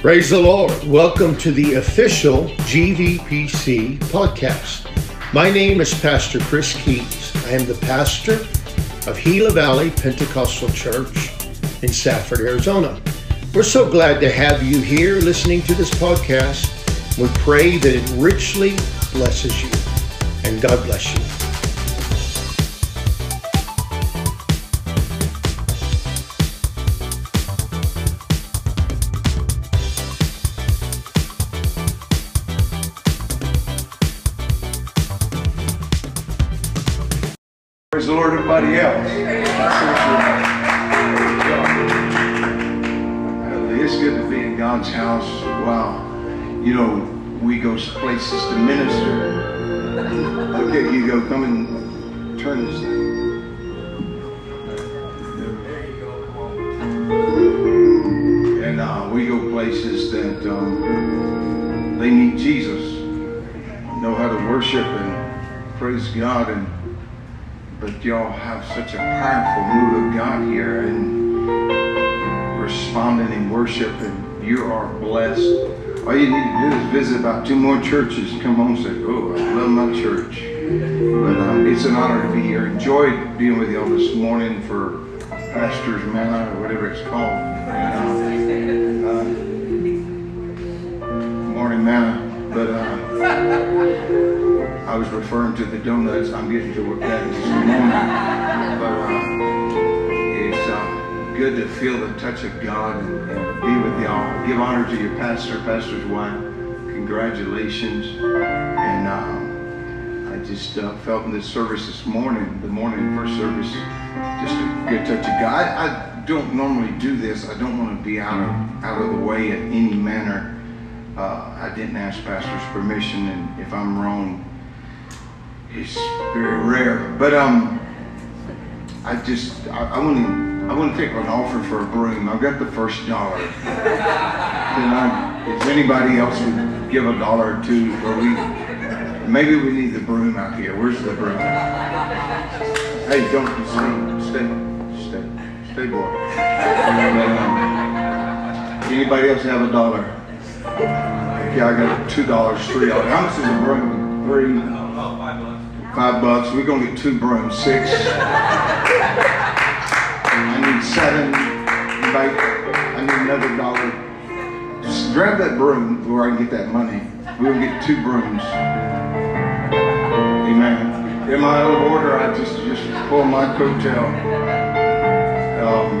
Praise the Lord. Welcome to the official GVPC podcast. My name is Pastor Chris Keys. I am the pastor of Gila Valley Pentecostal Church in Safford, Arizona. We're so glad to have you here listening to this podcast. We pray that it richly blesses you, and God bless you. Praise the Lord, everybody else. It's good to be in God's house. Wow. You know, we go places to minister. Okay, you go. Come and turn this thing. And uh, we go places that um, they need Jesus, know how to worship and praise God and but y'all have such a powerful move of God here and responding in worship, and you are blessed. All you need to do is visit about two more churches. Come home and say, "Oh, I love my church." But um, it's an honor to be here. Enjoyed being with y'all this morning for Pastor's Manna or whatever it's called. Uh, morning manna, but. Uh, I was referring to the donuts. I'm getting to that in just a. But uh, it's uh, good to feel the touch of God and, and, be with y'all. Give honor to your pastor, pastor's wife. Congratulations. And uh, I just uh, felt in this service this morning, the morning first service, just a good touch of God. I, I don't normally do this. I don't want to be out of out of the way in any manner. Uh, I didn't ask pastor's permission, and if I'm wrong, it's very rare. But um, I just I, want to I to take an offer for a broom. I've got the first dollar. I? If anybody else would give a dollar or two, or we maybe we need the broom out here. Where's the broom? Hey, don't stay stay stay stay boy. Anybody else have a dollar? Yeah, I got two dollars, three dollars. How much is a broom? Three. Five bucks. We're gonna get two brooms. Six. I need seven. I need another dollar. Just grab that broom where I can get that money. We'll get two brooms. Amen. Am I out of order? I just just pull my coattail. Um,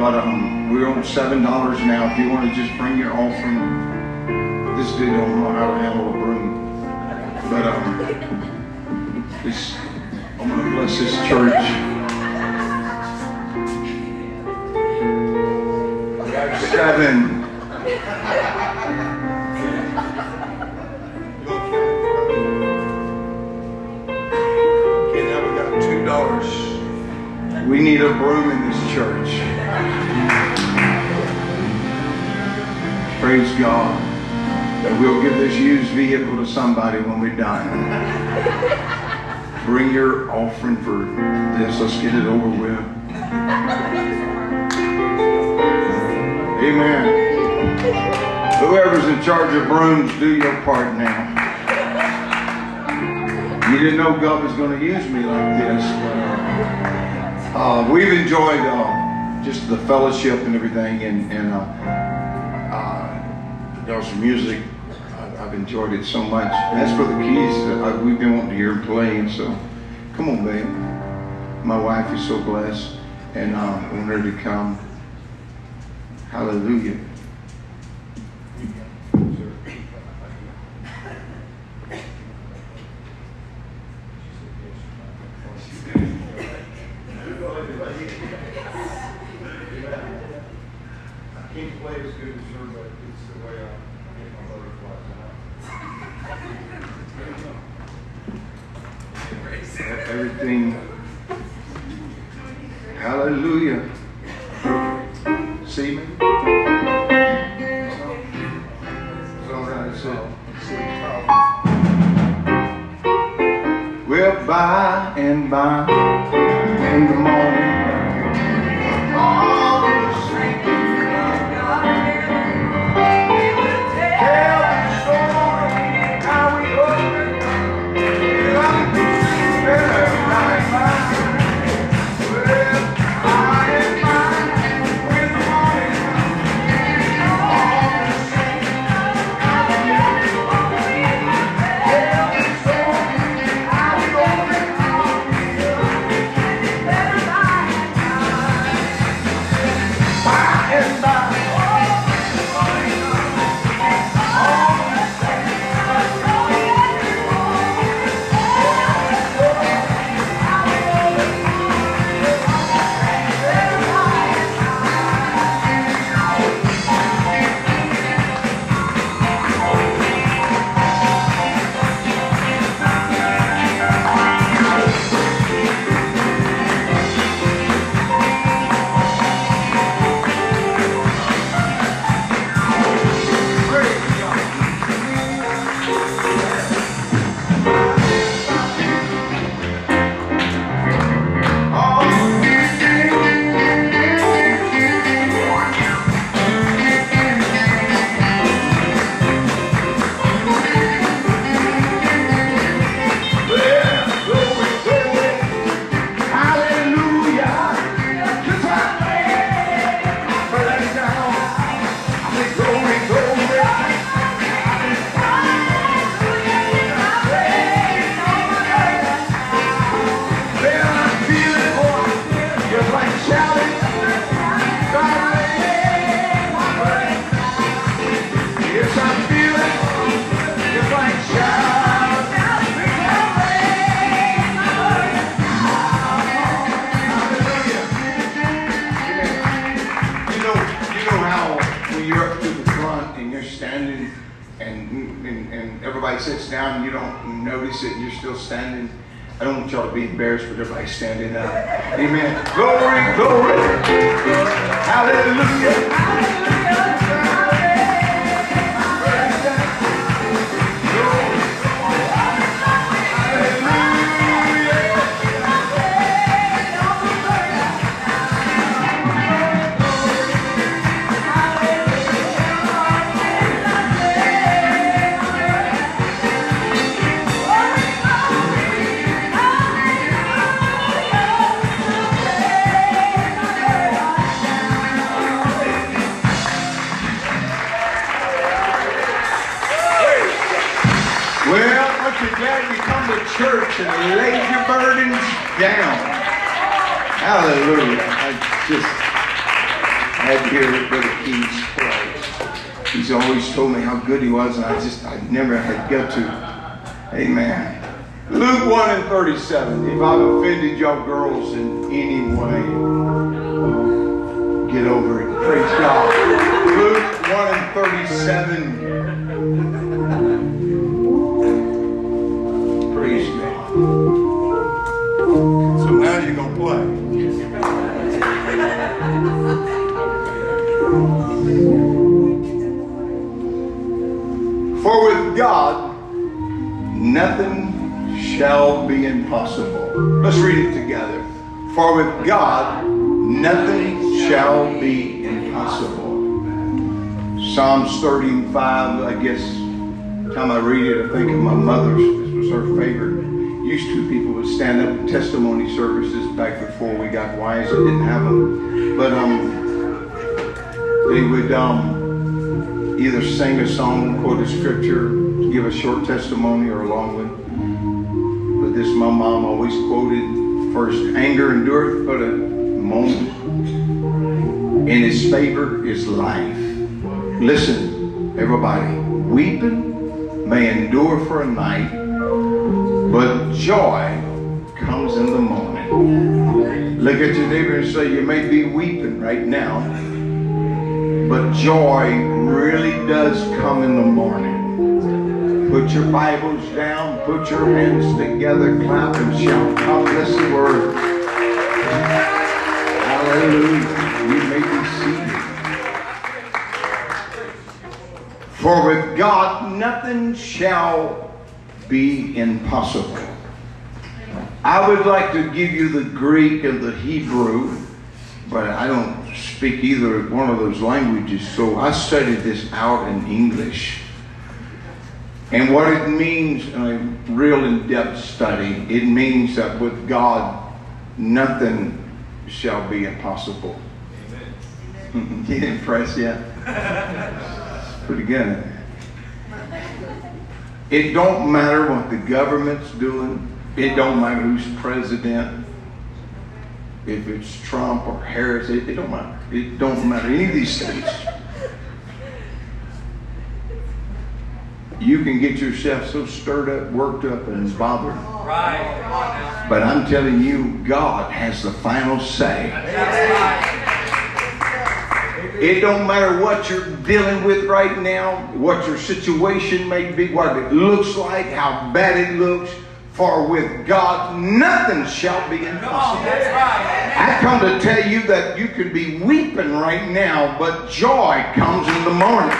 but um, we're on seven dollars now. If you want to just bring your offering. This dude don't know how to handle a vehicle to somebody when we're done. Bring your offering for this. Let's get it over with. Amen. Whoever's in charge of brooms, do your part now. You didn't know God was going to use me like this. Uh, we've enjoyed uh, just the fellowship and everything, and, and uh, y'all's music. I've enjoyed it so much. That's for the keys I, we've been wanting to hear him playing. So come on, babe. My wife is so blessed, and uh, I want her to come. Hallelujah. I can't play as good as her, but it's the way I get my butterflies out. Everything. Hallelujah. See me? Well, by and by, in the morning, church and laid your burdens down? Hallelujah. I just had to hear Brother Keys play. He's always told me how good he was, and I just, I never had got to. Amen. Luke 1 and 37. If I've offended y'all girls in any way, get over it. Praise God. Luke 1 and 37. With God, nothing shall be impossible. Let's read it together. For with God, nothing shall be impossible. Psalms 35, I guess, time I read it, I think of my mother's. This was her favorite. Used to, people would stand up in testimony services back before we got wise and didn't have them. But um, they would um, either sing a song, quote a scripture, give a short testimony or a long one. But this my mom always quoted first, anger endureth but a moment. In his favor is life. Listen, everybody, weeping may endure for a night, but joy comes in the morning. Look at your neighbor and say, you may be weeping right now, but joy really does come in the morning. Put your Bibles down, put your hands together, clap and shout. Bless the word. Hallelujah. You may be seated. For with God nothing shall be impossible. I would like to give you the Greek and the Hebrew, but I don't speak either one of those languages, so I studied this out in English. And what it means in a real in depth study, it means that with God, nothing shall be impossible. Amen. Get impressed yet? Pretty good. It don't matter what the government's doing. It don't matter who's president. If it's Trump or Harris, it, it don't matter. It don't matter any of these things. You can get yourself so stirred up, worked up, and bothered. Right. Come on now. But I'm telling you, God has the final say. It don't matter what you're dealing with right now, what your situation may be, what it looks like, how bad it looks. For with God, nothing shall be impossible. I come to tell you that you could be weeping right now, but joy comes in the morning.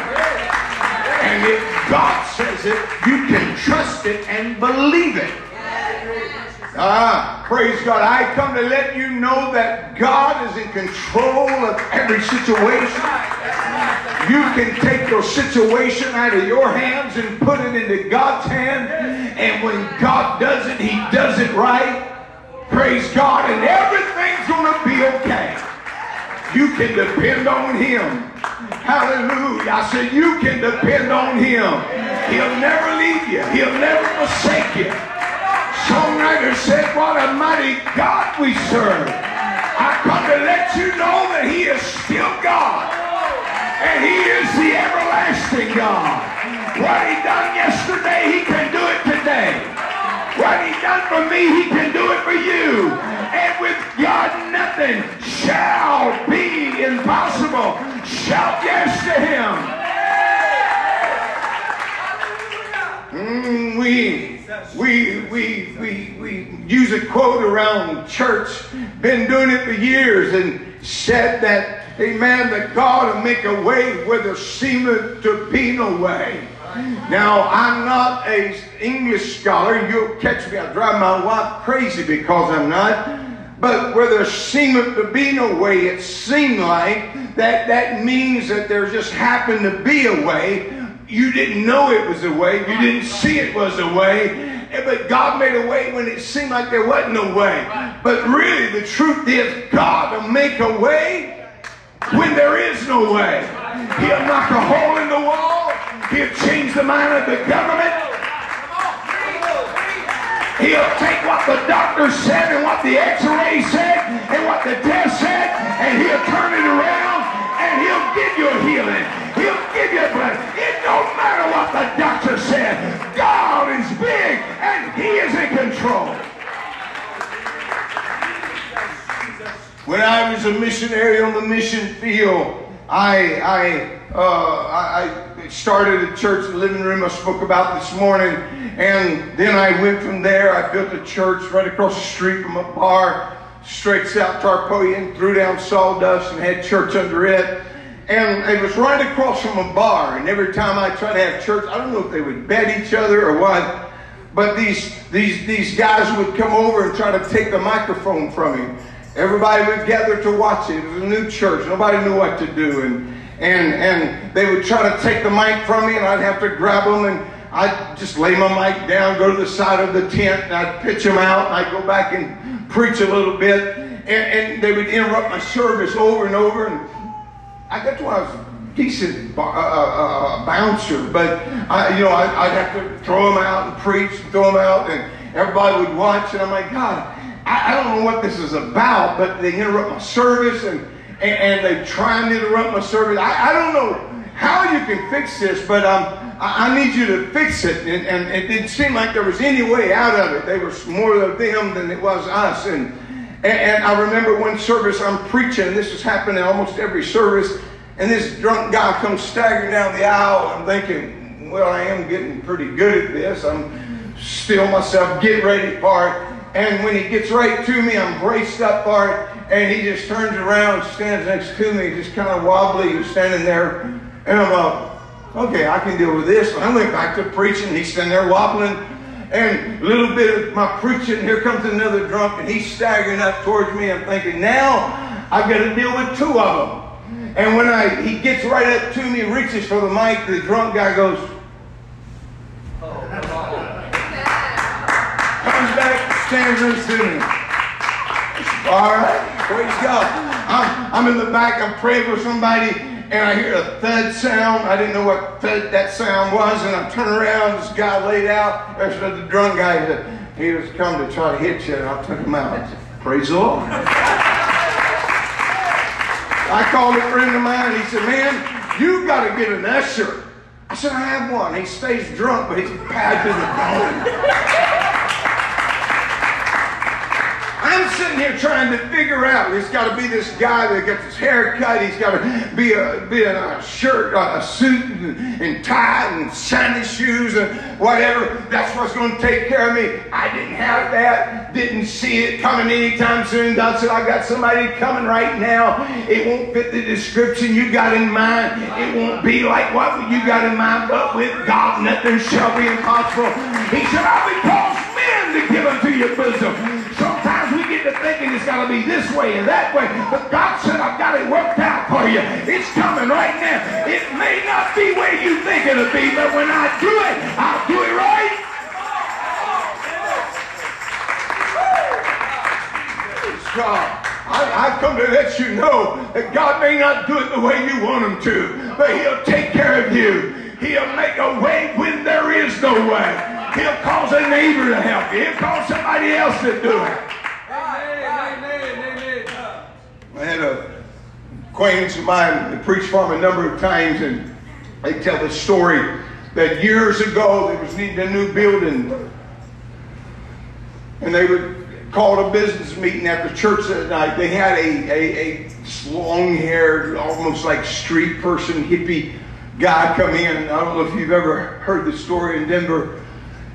And if God says it, you can trust it and believe it. Ah, praise God. I come to let you know that God is in control of every situation. You can take your situation out of your hands and put it into God's hand. And when God does it, He does it right. Praise God. And everything's going to be okay. You can depend on Him. Hallelujah. I said, you can depend on Him. He'll never leave you, He'll never forsake you. Songwriter said, What a mighty God we serve. I come to let you know that He is still God. And He is the everlasting God. What He done yesterday, He can do it today. What He done for me, He can do it for you. And with God, nothing shall be impossible. Shout yes to Him. Mm, we, we, we, we, we use a quote around church, been doing it for years, and said that, amen, that God will make a way where there seemeth to be no way. Now, I'm not a English scholar. You'll catch me. I drive my wife crazy because I'm not. But where there seemeth to be no way, it seemed like that that means that there just happened to be a way. You didn't know it was a way. You didn't see it was a way. Eh, but God made a way when it seemed like there wasn't a way. But really, the truth is, God will make a way when there is no way. He'll knock a hole in the wall. He'll change the mind of the government. He'll take what the doctor said and what the x-ray said and what the test said and he'll turn it around and he'll give you a healing. He'll give you blessing. It don't matter what the doctor said. God is big and he is in control. When I was a missionary on the mission field, I, I, uh, I, I started a church, the living room I spoke about this morning, and then I went from there. I built a church right across the street from a bar, stretched out tarpaulin, threw down sawdust, and had church under it. And it was right across from a bar. And every time I tried to have church, I don't know if they would bet each other or what, but these these these guys would come over and try to take the microphone from him. Everybody would gather to watch it. It was a new church. Nobody knew what to do. And, and, and they would try to take the mic from me, and I'd have to grab them, and I'd just lay my mic down, go to the side of the tent, and I'd pitch them out, and I'd go back and preach a little bit. And, and they would interrupt my service over and over. And I got to I was a decent uh, uh, uh, bouncer, but I, you know, I, would have to throw them out and preach and throw them out, and everybody would watch, and I'm like, God, I, I, don't know what this is about, but they interrupt my service and, and, and they try and interrupt my service. I, I don't know how you can fix this, but um, I, I need you to fix it. And, and, it didn't seem like there was any way out of it. They were more of them than it was us. And, and, and I remember one service I'm preaching, and this was happening almost every service, and this drunk guy comes staggering down the aisle. I'm thinking, well, I am getting pretty good at this. I'm still myself, get ready for it. And when he gets right to me, I'm braced up for it. And he just turns around, stands next to me, just kind of wobbly, standing there. And I'm like, okay, I can deal with this. And I went back to preaching. He's standing there wobbling. And a little bit of my preaching, here comes another drunk, and he's staggering up towards me. I'm thinking, now I've got to deal with two of them. And when I he gets right up to me, reaches for the mic, the drunk guy goes, oh, comes back, stands next to. All right, praise God. I'm, I'm in the back, I'm praying for somebody, and I hear a thud sound. I didn't know what thud that sound was, and I turn around, this guy laid out. There's the drunk guy. Said, he was come to try to hit you, and I took him out. Praise the Lord. I called a friend of mine. And he said, Man, you got to get an usher. I said, I have one. He stays drunk, but he's packed to the bone. Sitting here trying to figure out. He's got to be this guy that gets his hair cut. He's got to be a be in a shirt, uh, a suit, and, and tie, and shiny shoes, and whatever. That's what's going to take care of me. I didn't have that. Didn't see it coming anytime soon. God said, I got somebody coming right now. It won't fit the description you got in mind. It won't be like what you got in mind, but with God, nothing shall be impossible. He said, I'll be called men to give unto your bosom. To thinking it's got to be this way and that way. But God said, I've got it worked out for you. It's coming right now. It may not be where you think it'll be, but when I do it, I'll do it right. God. I, have come to let you know that God may not do it the way you want him to, but he'll take care of you. He'll make a way when there is no way. He'll cause a neighbor to help you. He'll cause somebody else to do it. I had a acquaintance of mine that preached for him a number of times, and they tell the story that years ago they was needing a new building, and they would call a business meeting after church that night. They had a, a, a long haired, almost like street person, hippie guy come in. I don't know if you've ever heard the story in Denver.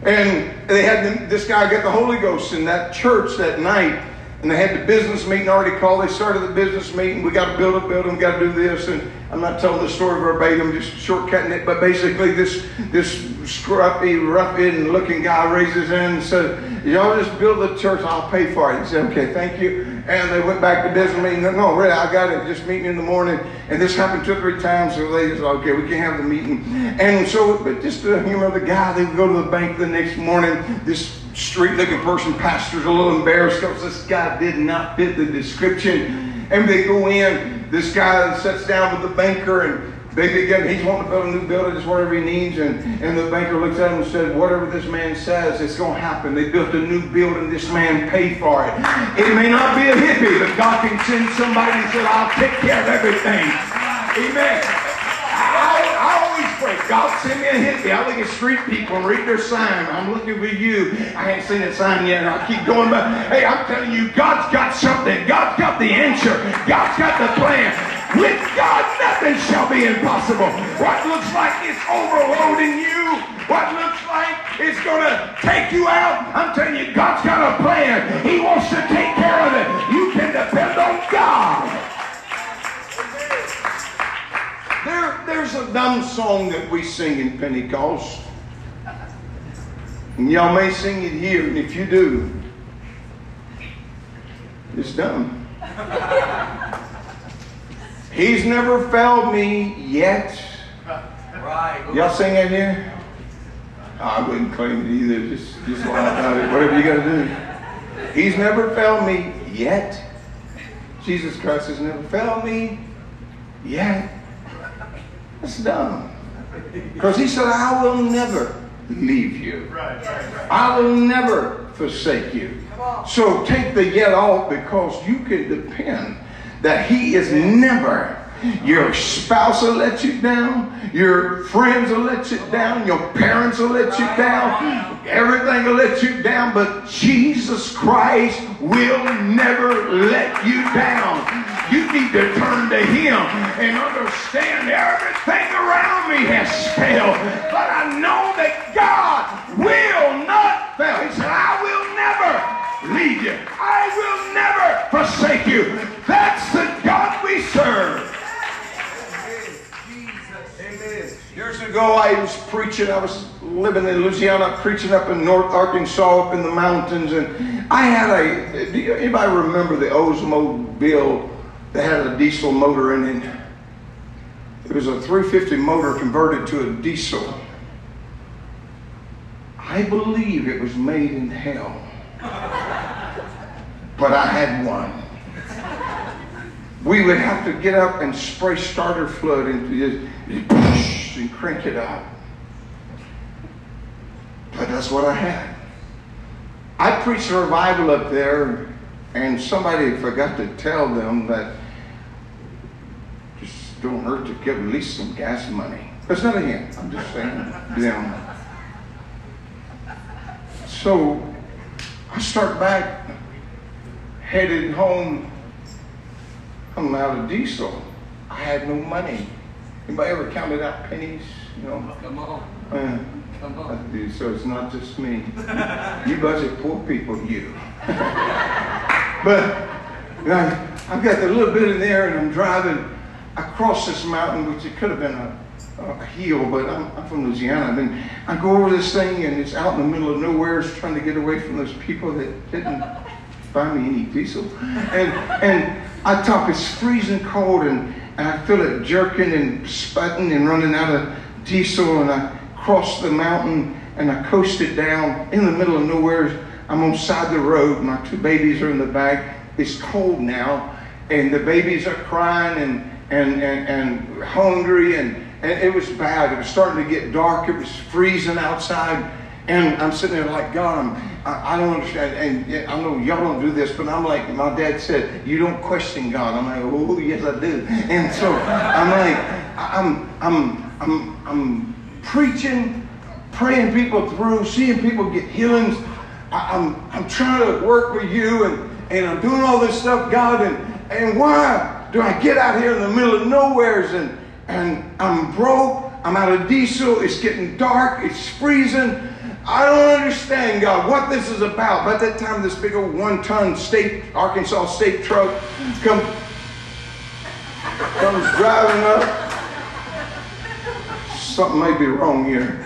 And they had this guy get the Holy Ghost in that church that night. And they had the business meeting already called. They started the business meeting. We got to build a building. We got to do this. And I'm not telling the story verbatim, just shortcutting it. But basically, this this scruffy, ruffian-looking guy raises his hand and said, "Y'all just build the church. I'll pay for it." He said, "Okay, thank you." And they went back to business meeting. No, really, I got it. Just meeting in the morning. And this happened two or three times. So they said, "Okay, we can't have the meeting." And so, but just the humor of the guy, they would go to the bank the next morning. This street looking person, pastor's a little embarrassed because this guy did not fit the description. And they go in, this guy sits down with the banker and they begin, he's wanting to build a new building, just whatever he needs. And, and the banker looks at him and said, whatever this man says, it's going to happen. They built a new building, this man paid for it. It may not be a hippie, but God can send somebody and said, I'll take care of everything. Amen. God send me a hippie. I look at street people and read their sign. I'm looking for you. I ain't seen that sign yet, and I keep going back. Hey, I'm telling you, God's got something. God's got the answer. God's got the plan. With God, nothing shall be impossible. What looks like it's overloading you, what looks like it's going to take you out, I'm telling you, God's got a plan. He wants to take care of it. You can depend on God. There, there's a dumb song that we sing in Pentecost. And y'all may sing it here, and if you do, it's dumb. He's never failed me yet. Right. Y'all sing it here? I wouldn't claim it either. Just, just lie about it. Whatever you got to do. He's never failed me yet. Jesus Christ has never failed me yet. That's dumb. Because he said, I will never leave you. I will never forsake you. So take the yet off because you can depend that he is never your spouse will let you down. Your friends will let you down. Your parents will let you down. Everything will let you down. But Jesus Christ will never let you down. You need to turn to Him and understand everything around me has failed. But I know that God will not fail. He said, I will never leave you. I will never forsake you. That's the God we serve. Years ago, I was preaching. I was living in Louisiana, preaching up in North Arkansas, up in the mountains, and I had a. Do you, anybody remember the Oldsmobile that had a diesel motor in it? It was a 350 motor converted to a diesel. I believe it was made in hell, but I had one we would have to get up and spray starter fluid and and crank it out. But that's what I had. I preached revival up there, and somebody forgot to tell them that don't hurt to give at least some gas money. That's not a hint. I'm just saying them. So I start back, headed home I'm out of diesel. I had no money. Anybody ever counted out pennies? You know? Come on. Uh, Come on. So it's not just me. you budget poor people, you. but you know, I've got a little bit in there and I'm driving across this mountain, which it could have been a, a hill, but I'm, I'm, from Louisiana. And I go over this thing and it's out in the middle of nowhere, it's trying to get away from those people that didn't buy me any diesel. And, and I talk, it's freezing cold and, and I feel it jerking and sputting and running out of diesel and I cross the mountain and I coasted down in the middle of nowhere. I'm on side the road. My two babies are in the back. It's cold now and the babies are crying and, and, and, and hungry and, and it was bad. It was starting to get dark. It was freezing outside. And I'm sitting there like, God, I'm, I, I don't understand. And I know y'all don't do this, but I'm like, my dad said, you don't question God. I'm like, oh, yes, I do. And so I'm like, I'm, I'm, I'm, I'm preaching, praying people through, seeing people get healings. I, I'm, I'm trying to work with you and, and I'm doing all this stuff, God. And, and why do I get out here in the middle of nowheres and, and I'm broke, I'm out of diesel, it's getting dark, it's freezing. I don't understand, God, what this is about. By that time, this big old one-ton state, Arkansas state truck come, comes driving up. Something may be wrong here.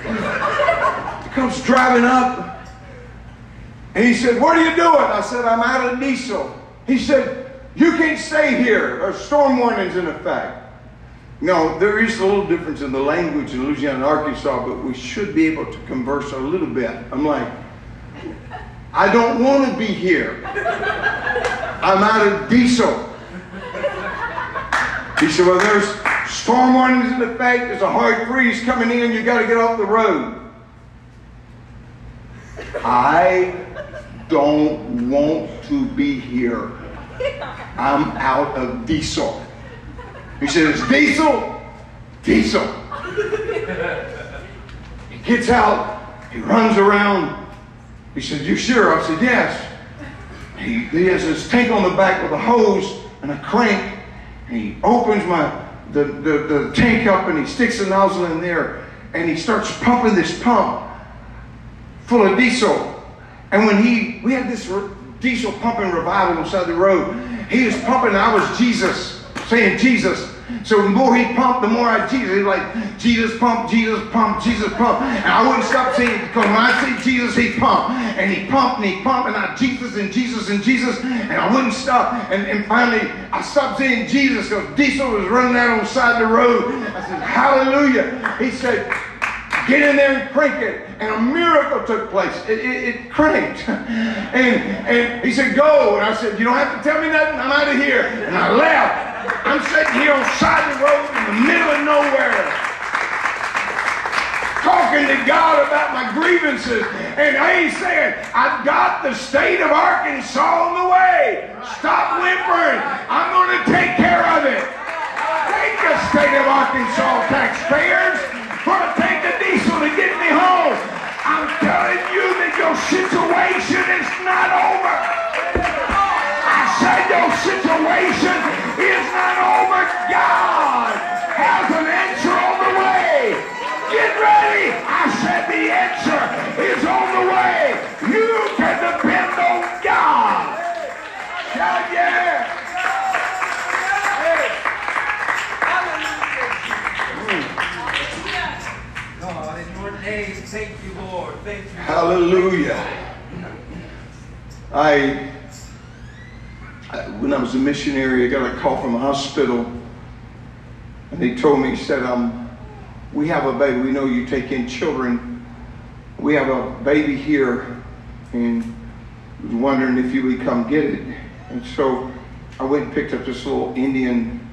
He comes driving up, and he said, What are you doing? I said, I'm out of diesel. He said, You can't stay here. A storm warning's in effect. No, there is a little difference in the language in Louisiana and Arkansas, but we should be able to converse a little bit. I'm like, I don't want to be here. I'm out of diesel. He said, Well, there's storm warnings in effect. There's a hard freeze coming in. You got to get off the road. I don't want to be here. I'm out of diesel. He It's diesel? Diesel. He gets out, he runs around. He said, You sure? I said, Yes. He, he has his tank on the back with a hose and a crank. And he opens my the, the, the tank up and he sticks the nozzle in there and he starts pumping this pump full of diesel. And when he, we had this diesel pumping revival on the side of the road, he was pumping, I was Jesus, saying Jesus. So the more he pumped, the more I Jesus. He like, Jesus pump, Jesus pump, Jesus pump. And I wouldn't stop saying it because when I say Jesus, he pumped. And he pumped and he pumped and I Jesus and Jesus and Jesus. And I wouldn't stop. And, and finally, I stopped saying Jesus because diesel was running out on the side of the road. I said, Hallelujah. He said, Get in there and crank it. And a miracle took place. It, it, it cranked. And, and he said, Go. And I said, You don't have to tell me nothing. I'm out of here. And I left. I'm sitting here on the side of the road in the middle of nowhere. Talking to God about my grievances. And I ain't saying, I've got the state of Arkansas on the way. Stop whimpering. I'm going to take care of it. Thank the state of Arkansas taxpayers for taking the diesel to get me home. I'm telling you that your situation is not over. I said your situation is not over. God has an answer on the way. Get ready. I said the answer Hallelujah. I, I- when I was a missionary, I got a call from a hospital, and they told me, said, um, "We have a baby. We know you take in children. We have a baby here, and was wondering if you would come get it." And so I went and picked up this little Indian,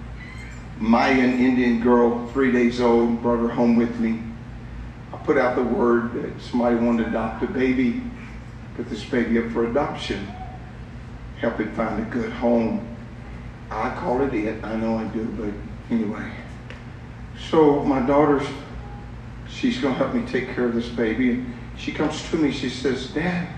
Mayan Indian girl, three days old, brought her home with me. Put out the word that somebody wanted to adopt a baby, put this baby up for adoption, help it find a good home. I call it it, I know I do, but anyway. So my daughter's, she's gonna help me take care of this baby. And she comes to me, she says, Dad,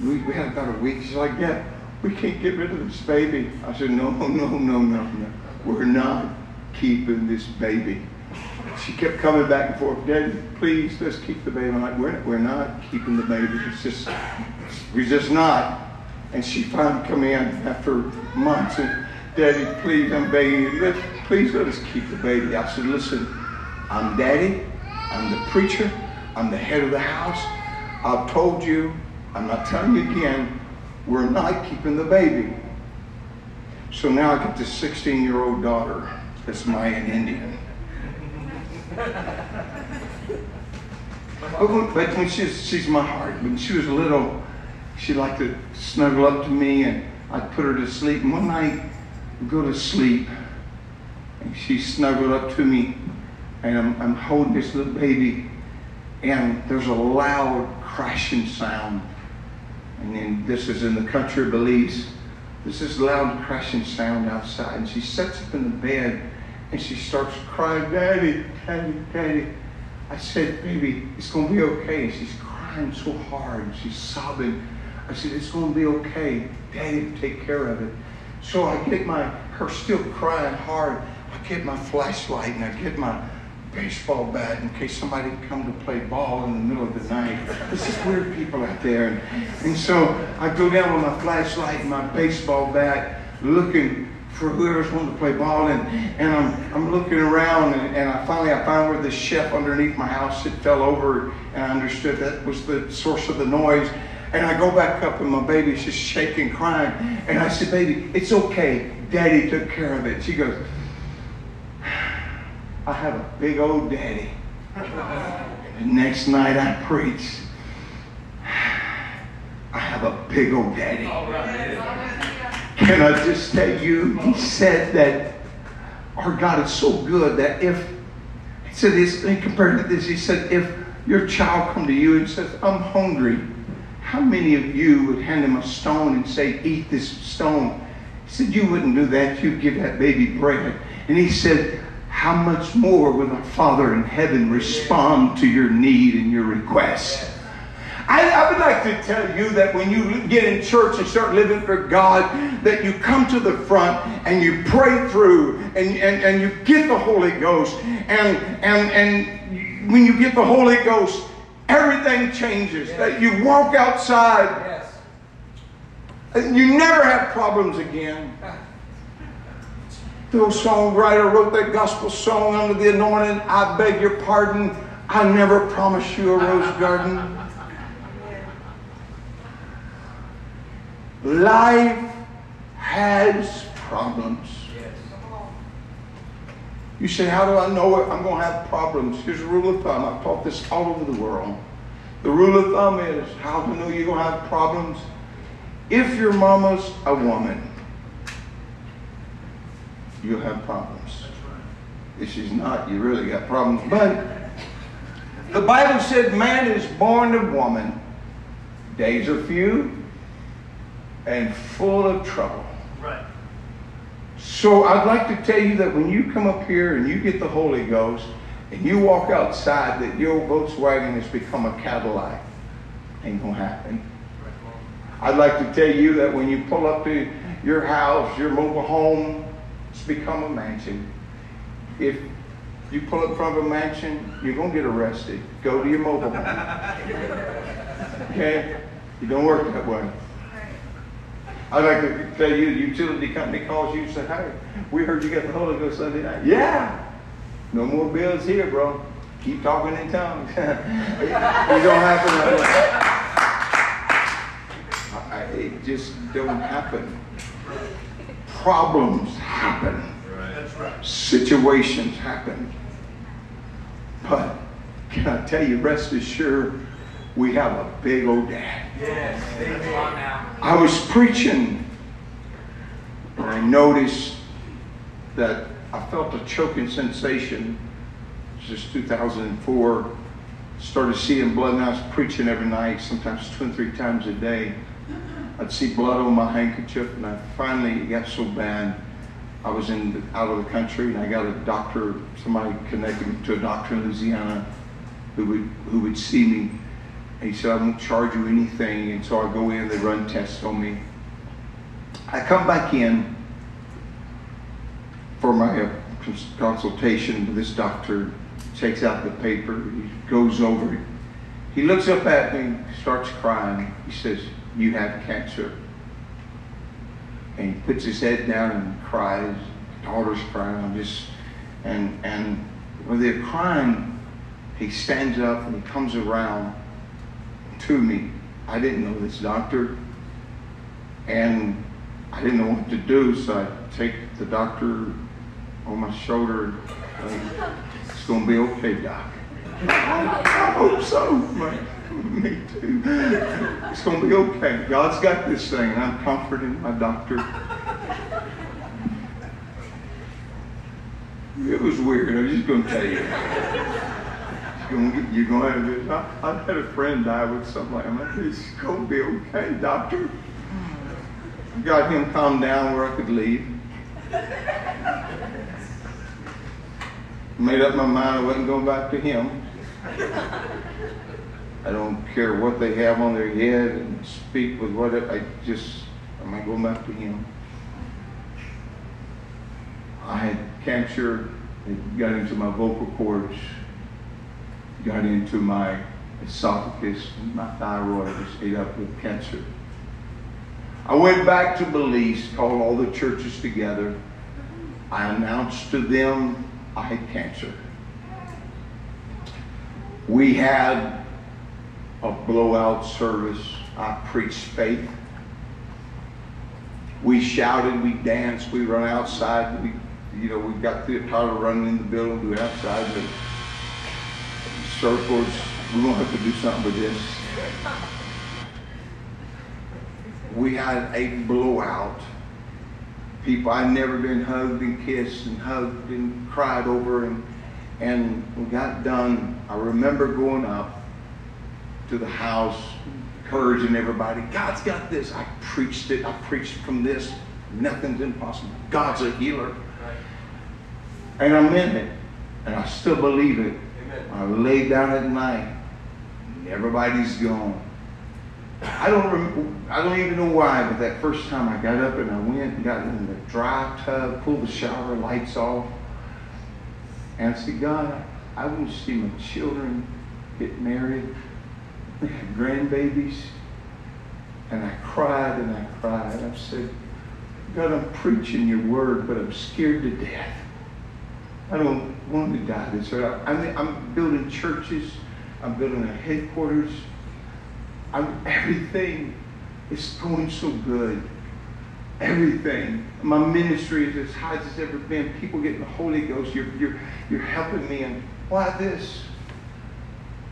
we, we had about a week. She's like, Dad, we can't get rid of this baby. I said, no, no, no, no, no. We're not keeping this baby she kept coming back and forth, Daddy, please, let's keep the baby. I'm like, we're, we're not keeping the baby. It's just, we're just not. And she finally come in after months and, Daddy, please, I'm begging you, let, please let us keep the baby. I said, listen, I'm daddy, I'm the preacher, I'm the head of the house. I've told you, I'm not telling you again, we're not keeping the baby. So now I get this 16 year old daughter that's Mayan Indian. But when, but when she's, she's my heart. When she was little, she liked to snuggle up to me and I'd put her to sleep. And one night, we go to sleep and she snuggled up to me and I'm, I'm holding this little baby and there's a loud crashing sound. And then this is in the country of Belize. There's this loud crashing sound outside. And she sits up in the bed and she starts crying, Daddy, Daddy, Daddy. I said, baby, it's going to be okay. And she's crying so hard. and She's sobbing. I said, it's going to be okay. Daddy will take care of it. So I get my her still crying hard, I get my flashlight and I get my baseball bat in case somebody come to play ball in the middle of the night. There's just weird people out there. And, and so I go down with my flashlight and my baseball bat looking for whoever's wanting to play ball and, and I'm, I'm looking around and, and I finally I found where the chef underneath my house had fell over and I understood that was the source of the noise. And I go back up and my baby's just shaking, crying. And I said, baby, it's okay. Daddy took care of it. She goes, I have a big old daddy. And the next night I preach. I have a big old daddy. Can I just tell you, he said that our God is so good that if, he said this, he compared to this, he said, if your child come to you and says, I'm hungry, how many of you would hand him a stone and say, eat this stone? He said, you wouldn't do that. You'd give that baby bread. And he said, how much more will our Father in heaven respond to your need and your request? I, I, would like to tell you that when you get in church and start living for God, that you come to the front and you pray through and, and, and you get the Holy Ghost. And, and, and when you get the Holy Ghost, everything changes. Yes. That you walk outside. Yes. And you never have problems again. The old songwriter wrote that gospel song under the anointing. I beg your pardon. I never promised you a rose garden. Life has problems. You say, How do I know it? I'm going to have problems. Here's a rule of thumb. I've taught this all over the world. The rule of thumb is how to know you're going to have problems. If your mama's a woman, you'll have problems. If she's not, you really got problems. But the Bible said man is born of woman. Days are few, and full of trouble. Right. So I'd like to tell you that when you come up here and you get the Holy Ghost and you walk outside, that your Volkswagen has become a Cadillac. Ain't gonna happen. I'd like to tell you that when you pull up to your house, your mobile home, it's become a mansion. If you pull up in front of a mansion, you're gonna get arrested. Go to your mobile home. Okay? It don't work that way. I'd like to tell you, the utility company calls you and says, hey, we heard you got the Holy Ghost Sunday night. Yeah. No more bills here, bro. Keep talking in tongues. it don't happen that way. It just don't happen. Problems happen. Situations happen. But can I tell you, rest assured, we have a big old dad. I was preaching and I noticed that I felt a choking sensation. Just 2004. Started seeing blood and I was preaching every night, sometimes two and three times a day. I'd see blood on my handkerchief and I finally got so bad. I was in the, out of the country and I got a doctor, somebody connected me to a doctor in Louisiana who would who would see me and he said, I won't charge you anything. And so I go in, they run tests on me. I come back in for my uh, consultation with this doctor, takes out the paper, he goes over it. He looks up at me, starts crying. He says, You have cancer. And he puts his head down and cries. daughter's crying. I'm just, and, and when they're crying, he stands up and he comes around to me. I didn't know this doctor, and I didn't know what to do, so I take the doctor on my shoulder. it's going to be okay, doc. I hope oh, so. Me too. It's going to be okay. God's got this thing, I'm comforting my doctor. It was weird. I'm just to tell you you're you're gonna have. I, I had a friend die with something like that. It's gonna be okay, doctor. Got him calmed down where I could leave. Made up my mind I wasn't going back to him. I don't care what they have on their head and speak with whatever. I just, I'm I going back to him? I had cancer. It got into my vocal cords, got into my esophagus, and my thyroid was ate up with cancer. I went back to Belize, called all the churches together. I announced to them I had cancer. We had a blowout service. I preached faith. We shouted, we danced, we run outside. We, you know, we got tired of running in the building, we outside the surfboards. We're gonna have to do something with this. We had a blowout. People I'd never been hugged and kissed and hugged and cried over and and we got done. I remember going up to the house, encouraging everybody. God's got this. I preached it. I preached from this. Nothing's impossible. God's a healer. And I meant it. And I still believe it. I lay down at night. And everybody's gone. I don't remember, I don't even know why, but that first time I got up and I went and got in the dry tub, pulled the shower lights off, and I said, God, I want to see my children get married, grandbabies. And I cried and I cried. I said, God, I'm preaching your word, but I'm scared to death. I don't want to die this way. I'm, building churches. I'm building a headquarters. I'm, everything is going so good. Everything. My ministry is as high as it's ever been. People getting the Holy Ghost. You're, you're, you're helping me. And why this?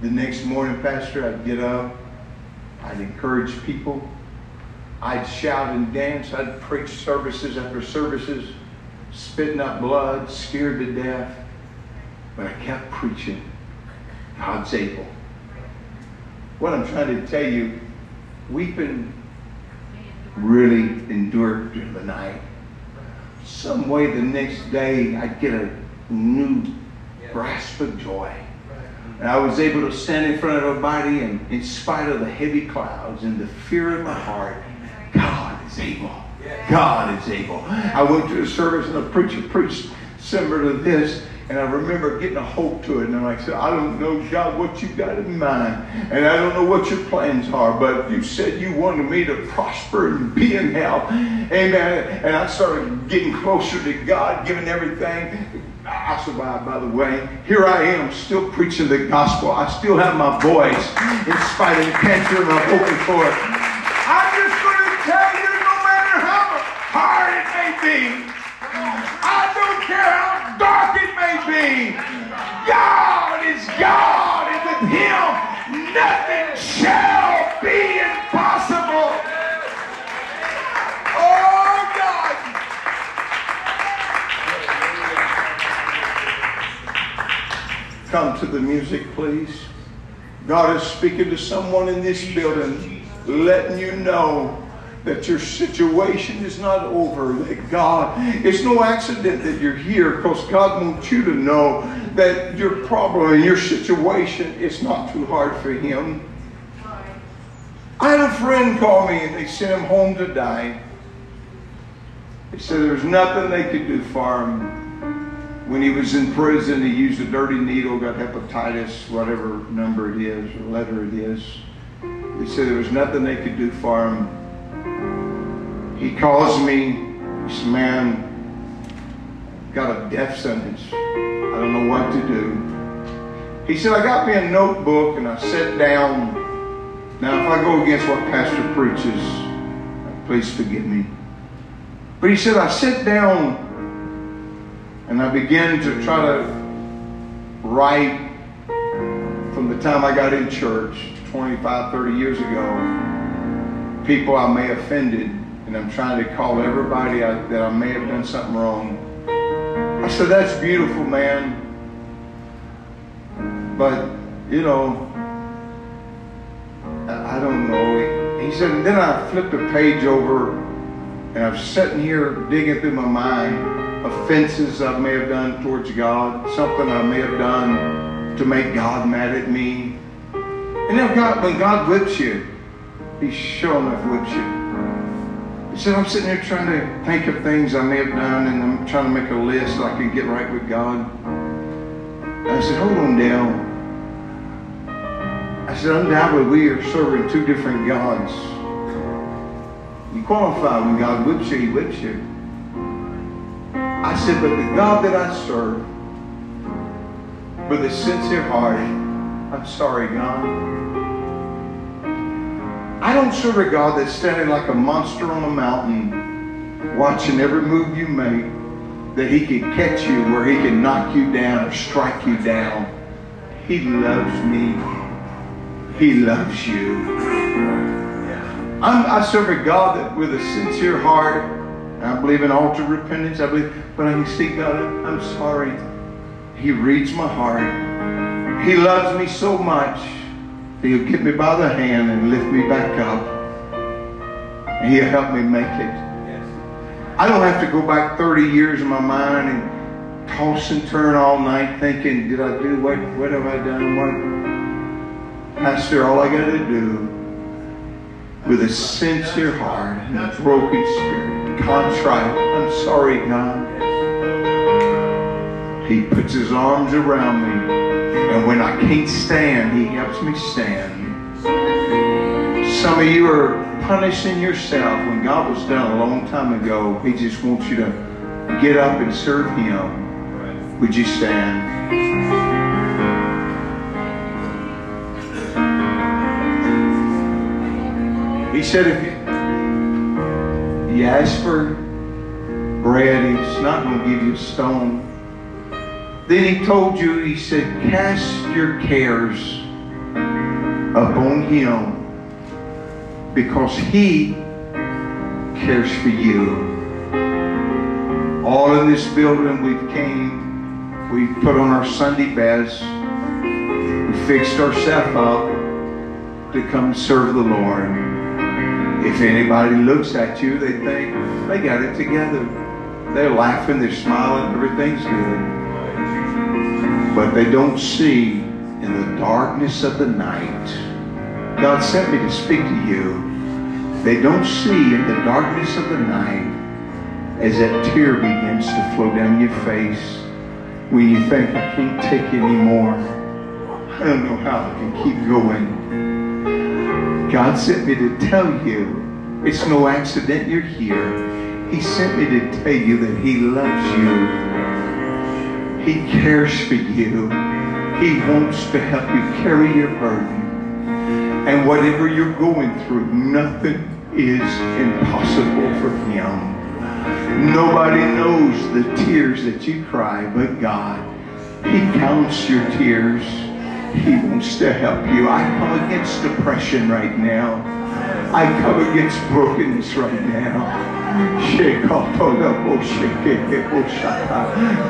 The next morning, Pastor, I'd get up. I'd encourage people. I'd shout and dance. I'd preach services after services, spitting up blood, scared to death. But I kept preaching. God's able. What I'm trying to tell you, weeping really endured through the night. Some way the next day I'd get a new grasp of joy. And I was able to stand in front of everybody and in spite of the heavy clouds and the fear in my heart, God is able. God is able. I went to a service and the preacher preached similar to this. And I remember getting a hope to it. And I'm like, I don't know, God, what you got in mind. And I don't know what your plans are. But you said you wanted me to prosper and be in health. Amen. And I started getting closer to God, giving everything. I survived, by the way. Here I am, still preaching the gospel. I still have my voice in spite of the cancer in my vocal cord. I'm just going to tell you, no matter how hard it may be, I don't care how dark it may be, God is God, and with Him, nothing shall be impossible. Oh, God. Come to the music, please. God is speaking to someone in this building, letting you know that your situation is not over, that God, it's no accident that you're here because God wants you to know that your problem and your situation is not too hard for Him. I had a friend call me and they sent him home to die. They said there's nothing they could do for him. When he was in prison, he used a dirty needle, got hepatitis, whatever number it is or letter it is. They said there was nothing they could do for him. He calls me, said, man, got a death sentence. I don't know what to do. He said, I got me a notebook and I sat down. Now, if I go against what Pastor preaches, please forgive me. But he said, I sat down and I began to try to write from the time I got in church 25, 30 years ago, people I may have offended, and I'm trying to call everybody that I may have done something wrong. I said, that's beautiful, man. But, you know, I, I don't know. He said, and then I flipped a page over, and I'm sitting here digging through my mind offenses I may have done towards God, something I may have done to make God mad at me. And then God, when God whips you, He sure enough whips you. He said, I'm sitting there trying to think of things I may have done, and I'm trying to make a list so I can get right with God. I said, hold on, Dale. I said, undoubtedly we are serving two different gods. You qualify when God whips you, he whips you. I said, but the God that I serve, with a sincere heart, I'm sorry, God. I don't serve a God that's standing like a monster on a mountain, watching every move you make, that he can catch you where he can knock you down or strike you down. He loves me. He loves you. I'm, i serve a God that with a sincere heart, I believe in altar repentance, I believe, but I can see God, I'm sorry. He reads my heart. He loves me so much. He'll get me by the hand and lift me back up. And he'll help me make it. I don't have to go back 30 years in my mind and toss and turn all night thinking, did I do what what have I done? What Pastor, all I gotta do with a sincere heart and a broken spirit, contrite, I'm sorry, God. He puts his arms around me. And when I can't stand, he helps me stand. Some of you are punishing yourself when God was done a long time ago. He just wants you to get up and serve him. Would you stand? He said, if you, you ask for bread, he's not going to give you a stone. Then he told you, he said, cast your cares upon him because he cares for you. All in this building we've came, we've put on our Sunday best, we fixed ourselves up to come serve the Lord. If anybody looks at you, they think they got it together. They're laughing, they're smiling, everything's good. But they don't see in the darkness of the night. God sent me to speak to you. They don't see in the darkness of the night as that tear begins to flow down your face when you think, I can't take anymore. I don't know how I can keep going. God sent me to tell you it's no accident you're here. He sent me to tell you that He loves you. He cares for you. He wants to help you carry your burden. And whatever you're going through, nothing is impossible for Him. Nobody knows the tears that you cry but God. He counts your tears. He wants to help you. I come against depression right now. I come against brokenness right now. Oh, oh,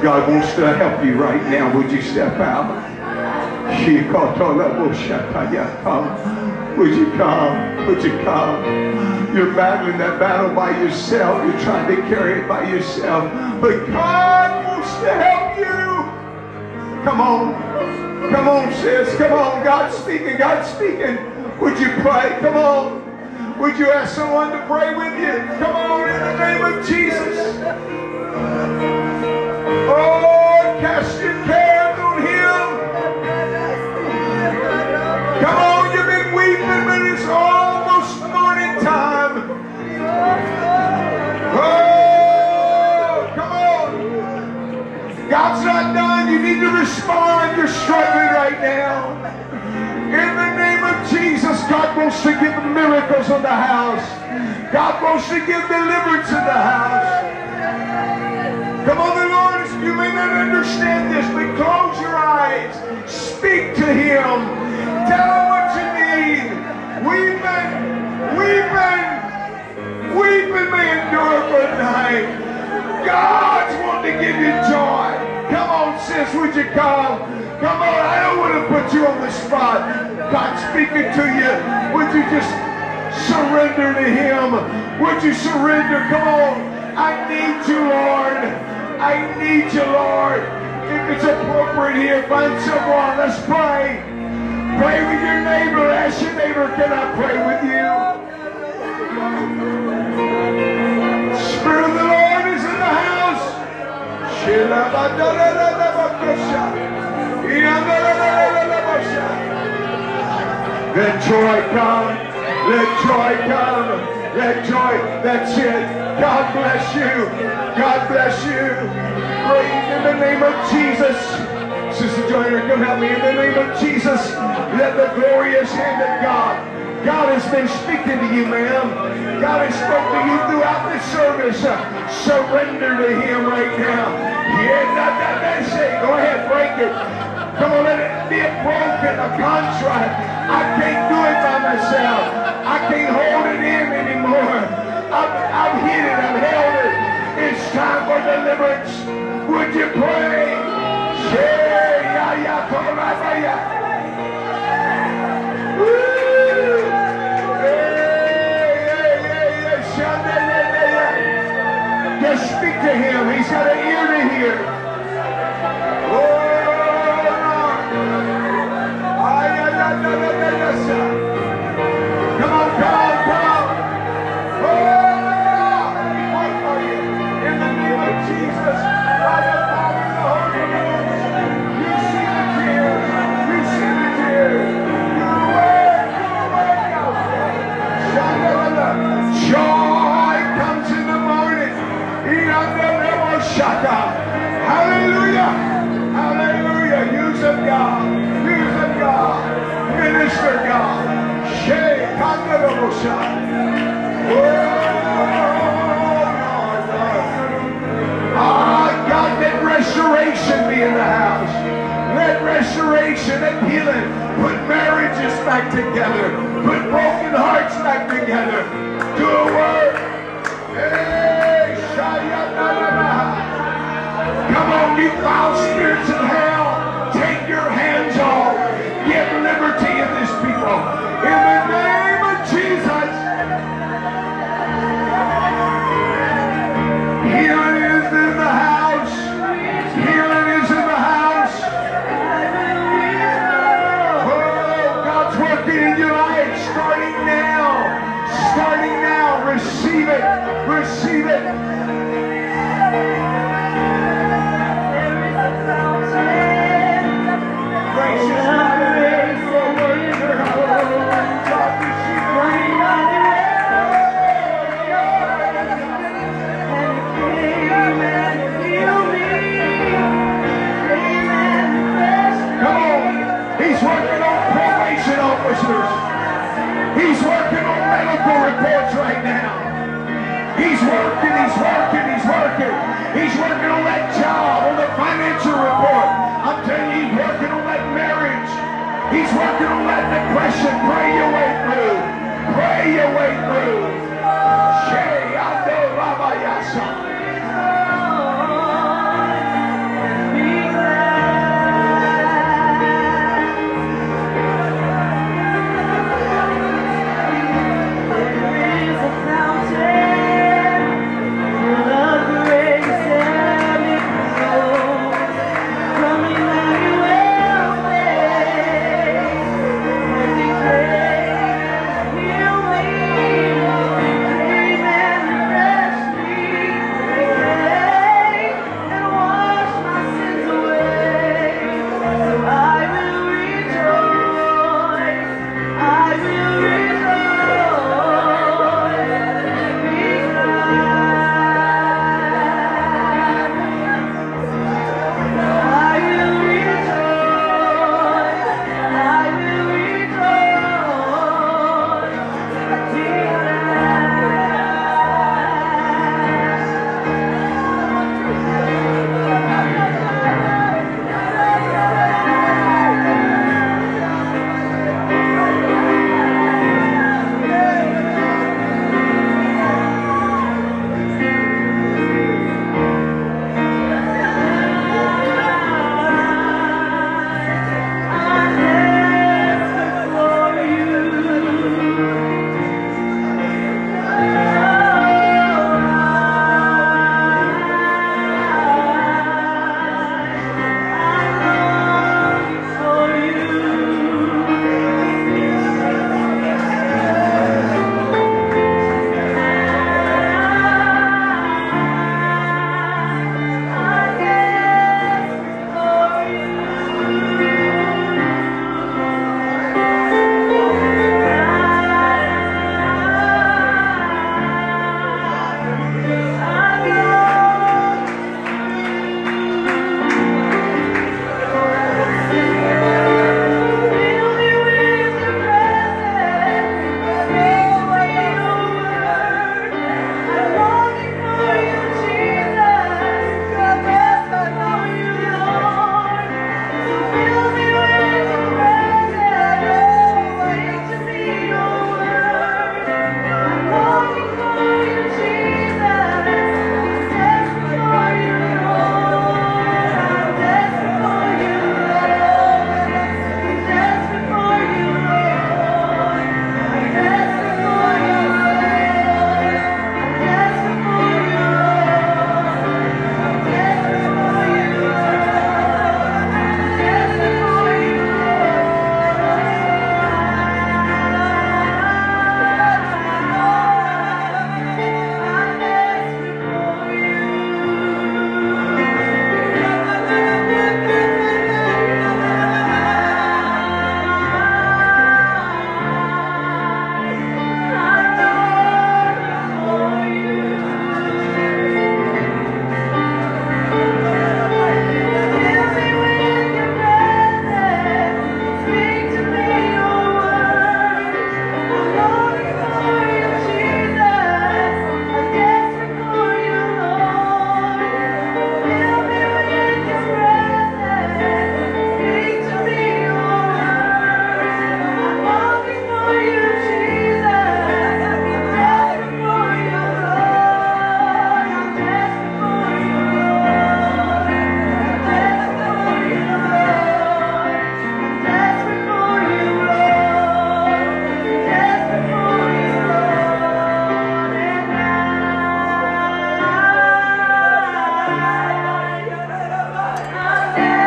God wants to help you right now. Would you step out? Oh, come. Would you come? Would you come? You're battling that battle by yourself. You're trying to carry it by yourself. But God wants to help you. Come on. Come on, sis. Come on. God's speaking. God's speaking. Would you pray? Come on. Would you ask someone to pray with you? Come on, in the name of Jesus. Oh, cast your cares on Him. Come on, you've been weeping, but it's almost morning time. Oh, come on. God's not done you need to respond. You're struggling right now. In the Jesus, God wants to give miracles in the house. God wants to give deliverance in the house. Come on, the Lord, you may not understand this, but close your eyes. Speak to Him. Tell Him what you need. Weeping, weeping, weeping may endure for a night. God's wanting to give you joy. Come on, sis, would you come? Come on, I don't want to put you on the spot. God speaking to you. Would you just surrender to him? Would you surrender? Come on. I need you, Lord. I need you, Lord. If it's appropriate here, find someone. Let's pray. Pray with your neighbor. Ask your neighbor, can I pray with you? Spirit of the Lord is in the house. Let joy come. Let joy come. Let joy. That's it. God bless you. God bless you. Praise in the name of Jesus. Sister Joyner, come help me in the name of Jesus. Let the glorious hand of God. God has been speaking to you, ma'am. God has spoken to you throughout this service. Surrender to Him right now. Yeah, Go ahead, break it. Come on, let it be broken, a contrite. I can't do it by myself. I can't hold it in anymore. I've, I've hid it, I've held it. It's time for deliverance. Would you pray? Yeah, yeah, yeah, yeah. Woo! To him. He's got an ear to hear. Oh, working, he's working, he's working. He's working on that job, on the financial report. I'm telling you, he's working on that marriage. He's working on that depression. Pray your way through. Pray your way through.